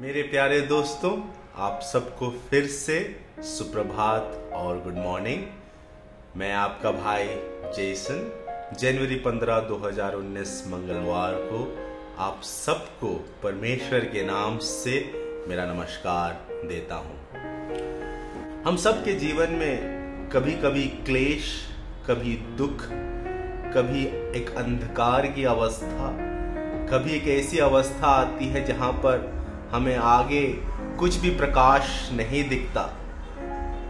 मेरे प्यारे दोस्तों, आप सबको फिर से सुप्रभात और गुड मॉर्निंग मैं आपका भाई जेसन, जनवरी 15 2019 मंगलवार को आप सबको परमेश्वर के नाम से मेरा नमस्कार देता हूँ। हम सबके जीवन में कभी कभी क्लेश, कभी दुख, कभी एक अंधकार की अवस्था, कभी एक ऐसी अवस्था आती है जहाँ पर हमें आगे कुछ भी प्रकाश नहीं दिखता।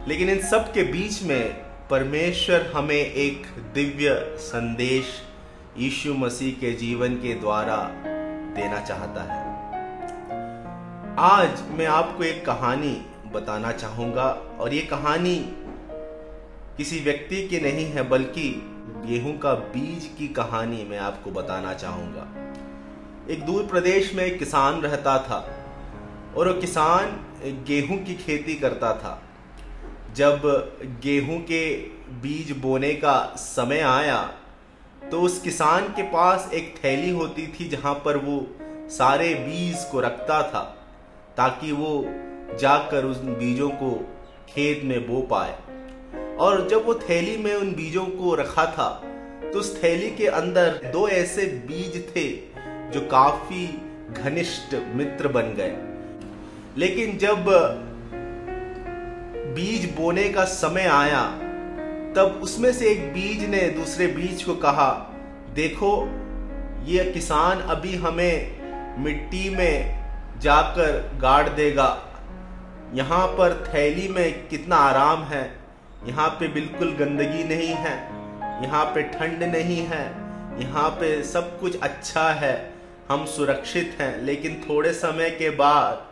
लेकिन इन सब के बीच में परमेश्वर हमें एक दिव्य संदेश यीशु मसीह के जीवन के द्वारा देना चाहता है। आज मैं आपको एक कहानी बताना चाहूँगा और ये कहानी किसी व्यक्ति की नहीं है, बल्कि गेहूँ का बीज की कहानी मैं आपको बताना चाहूँगा। एक दूर प्रदेश में एक किसान रहता था। और वो किसान गेहूँ की खेती करता था। जब गेहूँ के बीज बोने का समय आया तो उस किसान के पास एक थैली होती थी जहाँ पर वो सारे बीज को रखता था, ताकि वो जाकर उन बीजों को खेत में बो पाए। और जब वो थैली में उन बीजों को रखा था तो उस थैली के अंदर दो ऐसे बीज थे, जो काफ़ी घनिष्ठ मित्र बन गए। लेकिन जब बीज बोने का समय आया, तब उसमें से एक बीज ने दूसरे बीज को कहा, देखो, ये किसान अभी हमें मिट्टी में जाकर गाड़ देगा। यहाँ पर थैली में कितना आराम है। यहाँ पे बिल्कुल गंदगी नहीं है। यहाँ पे ठंड नहीं है। यहाँ पे सब कुछ अच्छा है। हम सुरक्षित हैं। लेकिन थोड़े समय के बाद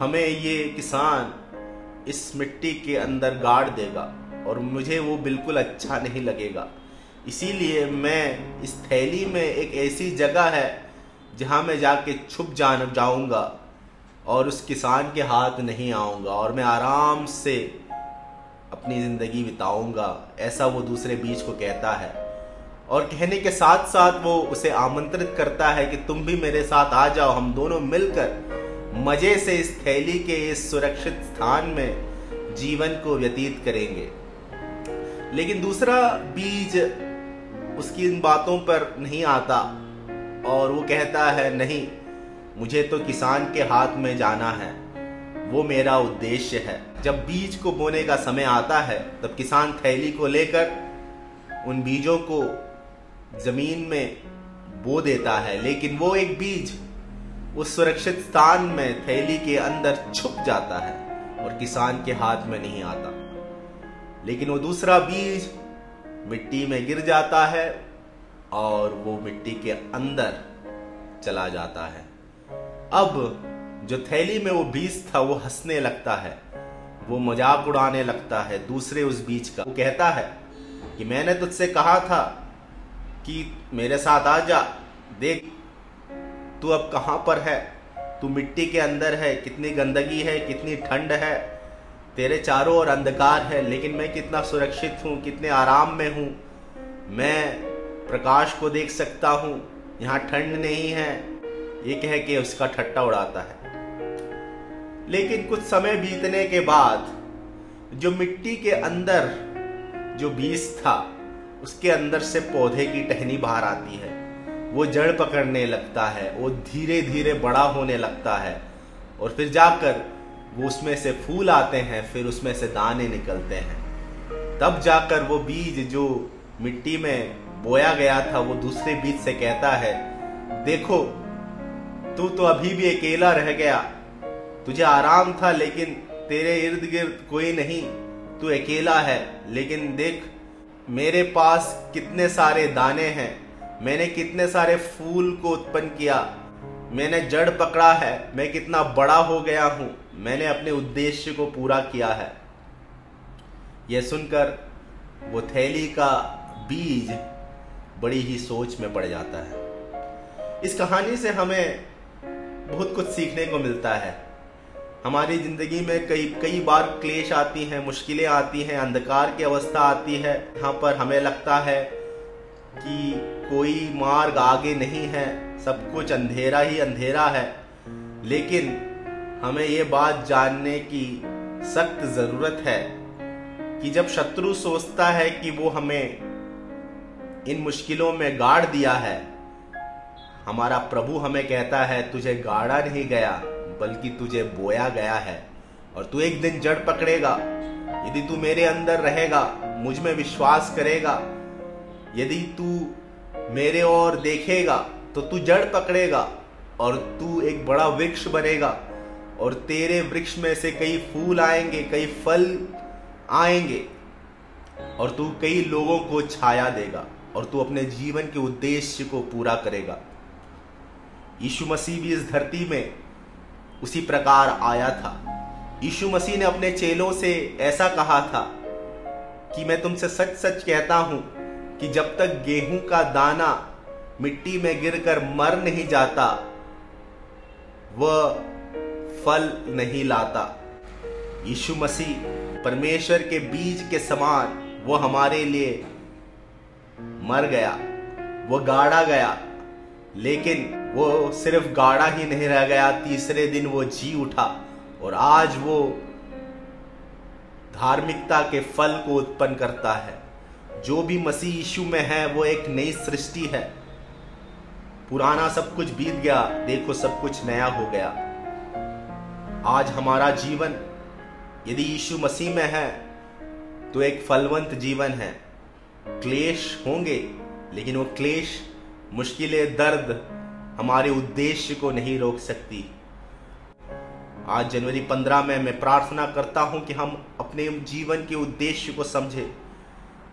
हमें ये किसान इस मिट्टी के अंदर गाड़ देगा और मुझे वो बिल्कुल अच्छा नहीं लगेगा। इसीलिए मैं इस थैली में एक ऐसी जगह है जहाँ मैं जाके छुप जान, जाऊँगा और उस किसान के हाथ नहीं आऊँगा और मैं आराम से अपनी ज़िंदगी बिताऊँगा, ऐसा वो दूसरे बीच को कहता है। और कहने के साथ साथ वो उसे आमंत्रित करता है कि तुम भी मेरे साथ आ जाओ, हम दोनों मिलकर मज़े से इस थैली के इस सुरक्षित स्थान में जीवन को व्यतीत करेंगे। लेकिन दूसरा बीज उसकी इन बातों पर नहीं आता और वो कहता है, नहीं, मुझे तो किसान के हाथ में जाना है। वो मेरा उद्देश्य है। जब बीज को बोने का समय आता है, तब किसान थैली को लेकर उन बीजों को ज़मीन में बो देता है। लेकिन वो एक बीज उस सुरक्षित स्थान में थैली के अंदर छुप जाता है और किसान के हाथ में नहीं आता। लेकिन वो दूसरा बीज मिट्टी में गिर जाता है और वो मिट्टी के अंदर चला जाता है। अब जो थैली में वो बीज था, वो हंसने लगता है, वो मज़ाक उड़ाने लगता है दूसरे उस बीज का। वो कहता है कि, मैंने तुझसे कहा था कि मेरे साथ आ जा, देख तू अब कहाँ पर है? तू मिट्टी के अंदर है, कितनी गंदगी है, कितनी ठंड है? तेरे चारों ओर अंधकार है, लेकिन मैं कितना सुरक्षित हूँ, कितने आराम में हूँ? मैं प्रकाश को देख सकता हूँ, यहाँ ठंड नहीं है। ये कह के उसका ठट्टा उड़ाता है। लेकिन कुछ समय बीतने के बाद, जो मिट्टी के अंदर जो बीज था, उसके अंदर से पौधे की टहनी बाहर आती है। वो जड़ पकड़ने लगता है, वो धीरे धीरे बड़ा होने लगता है। और फिर जाकर वो उसमें से फूल आते हैं, फिर उसमें से दाने निकलते हैं। तब जाकर वो बीज जो मिट्टी में बोया गया था, वो दूसरे बीज से कहता है, देखो, तू तो अभी भी अकेला रह गया। तुझे आराम था, लेकिन तेरे इर्द गिर्द कोई नहीं। तू अकेला है, लेकिन देख, मेरे पास कितने सारे दाने हैं। मैंने कितने सारे फूल को उत्पन्न किया? मैंने जड़ पकड़ा है। मैं कितना बड़ा हो गया हूँ? मैंने अपने उद्देश्य को पूरा किया है। यह सुनकर वो थैली का बीज बड़ी ही सोच में पड़ जाता है। इस कहानी से हमें बहुत कुछ सीखने को मिलता है। हमारी ज़िंदगी में कई कई बार क्लेश आती हैं, मुश्किलें आती हैं, अंधकार की अवस्था आती है। यहाँ पर हमें लगता है कि कोई मार्ग आगे नहीं है, सब कुछ अंधेरा ही अंधेरा है। लेकिन हमें ये बात जानने की सख्त ज़रूरत है कि जब शत्रु सोचता है कि वो हमें इन मुश्किलों में गाड़ दिया है, हमारा प्रभु हमें कहता है, तुझे गाड़ा नहीं गया, बल्कि तुझे बोया गया है, और तू एक दिन जड़ पकड़ेगा। यदि तू मेरे अंदर रहेगा, मुझमें विश्वास करेगा यदि तू मेरे ओर देखेगा तो तू जड़ पकड़ेगा और तू एक बड़ा वृक्ष बनेगा और तेरे वृक्ष में से कई फूल आएँगे, कई फल आएँगे और तू कई लोगों को छाया देगा और तू अपने जीवन के उद्देश्य को पूरा करेगा। यीशु मसीह भी इस धरती में उसी प्रकार आया था। यीशु मसीह ने अपने चेलों से ऐसा कहा था कि मैं तुमसे सच सच कहता हूँ कि जब तक गेहूँ का दाना मिट्टी में गिरकर मर नहीं जाता, वह फल नहीं लाता। यीशु मसीह परमेश्वर के बीज के समान वो हमारे लिए मर गया, वो गाड़ा गया, लेकिन वो सिर्फ़ गाड़ा ही नहीं रह गया, तीसरे दिन वो जी उठा और आज वो धार्मिकता के फल को उत्पन्न करता है। जो भी मसीह यीशु में है, वो एक नई सृष्टि है। पुराना सब कुछ बीत गया, देखो सब कुछ नया हो गया। आज हमारा जीवन, यदि यीशु मसीह में है तो एक फलवंत जीवन है। क्लेश होंगे, लेकिन वो क्लेश, मुश्किलें, दर्द हमारे उद्देश्य को नहीं रोक सकती। आज जनवरी पंद्रह में मैं प्रार्थना करता हूँ कि हम अपने जीवन के उद्देश्य को समझे।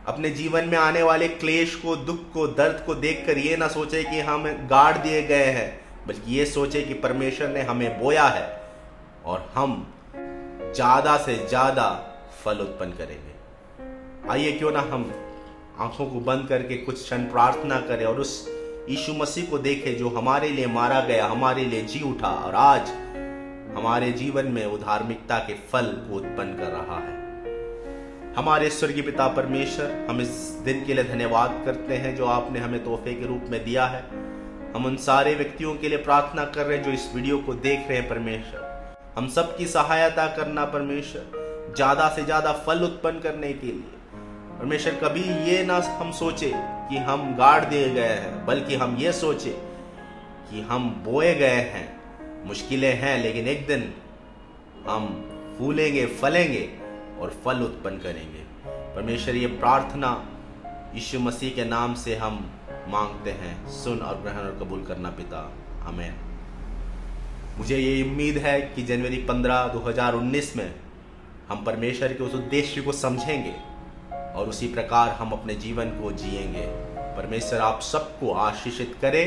अपने जीवन में आने वाले क्लेश को, दुख को, दर्द को देखकर ये ना सोचे कि हम गाड़ दिए गए हैं, बल्कि ये सोचे कि परमेश्वर ने हमें बोया है और हम ज़्यादा से ज़्यादा फल उत्पन्न करेंगे। आइए क्यों ना हम आँखों को बंद करके कुछ क्षण प्रार्थना करें और उस यीशु मसीह को देखें जो हमारे लिए मारा गया, हमारे लिए जी उठा और आज हमारे जीवन में वो धार्मिकता के फल उत्पन्न कर रहा है। हमारे स्वर्गीय पिता परमेश्वर, हम इस दिन के लिए धन्यवाद करते हैं जो आपने हमें तोहफे के रूप में दिया है। हम उन सारे व्यक्तियों के लिए प्रार्थना कर रहे हैं जो इस वीडियो को देख रहे हैं परमेश्वर। हम सबकी सहायता करना परमेश्वर, ज़्यादा से ज़्यादा फल उत्पन्न करने के लिए। परमेश्वर, कभी ये ना हम सोचे कि हम गाड़ दिए गए हैं, बल्कि हम ये सोचे कि हम बोए गए हैं। मुश्किलें हैं, लेकिन एक दिन हम फूलेंगे, फलेंगे। और फल उत्पन्न करेंगे। परमेश्वर, ये प्रार्थना यीशु मसीह के नाम से हम मांगते हैं। सुन और ग्रहण और कबूल करना पिता। हमें मुझे ये उम्मीद है कि जनवरी 15 2019 में हम परमेश्वर के उस उद्देश्य को समझेंगे और उसी प्रकार हम अपने जीवन को जिएँगे। परमेश्वर, आप सबको आशीषित करे।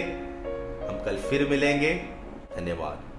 हम कल फिर मिलेंगे। धन्यवाद।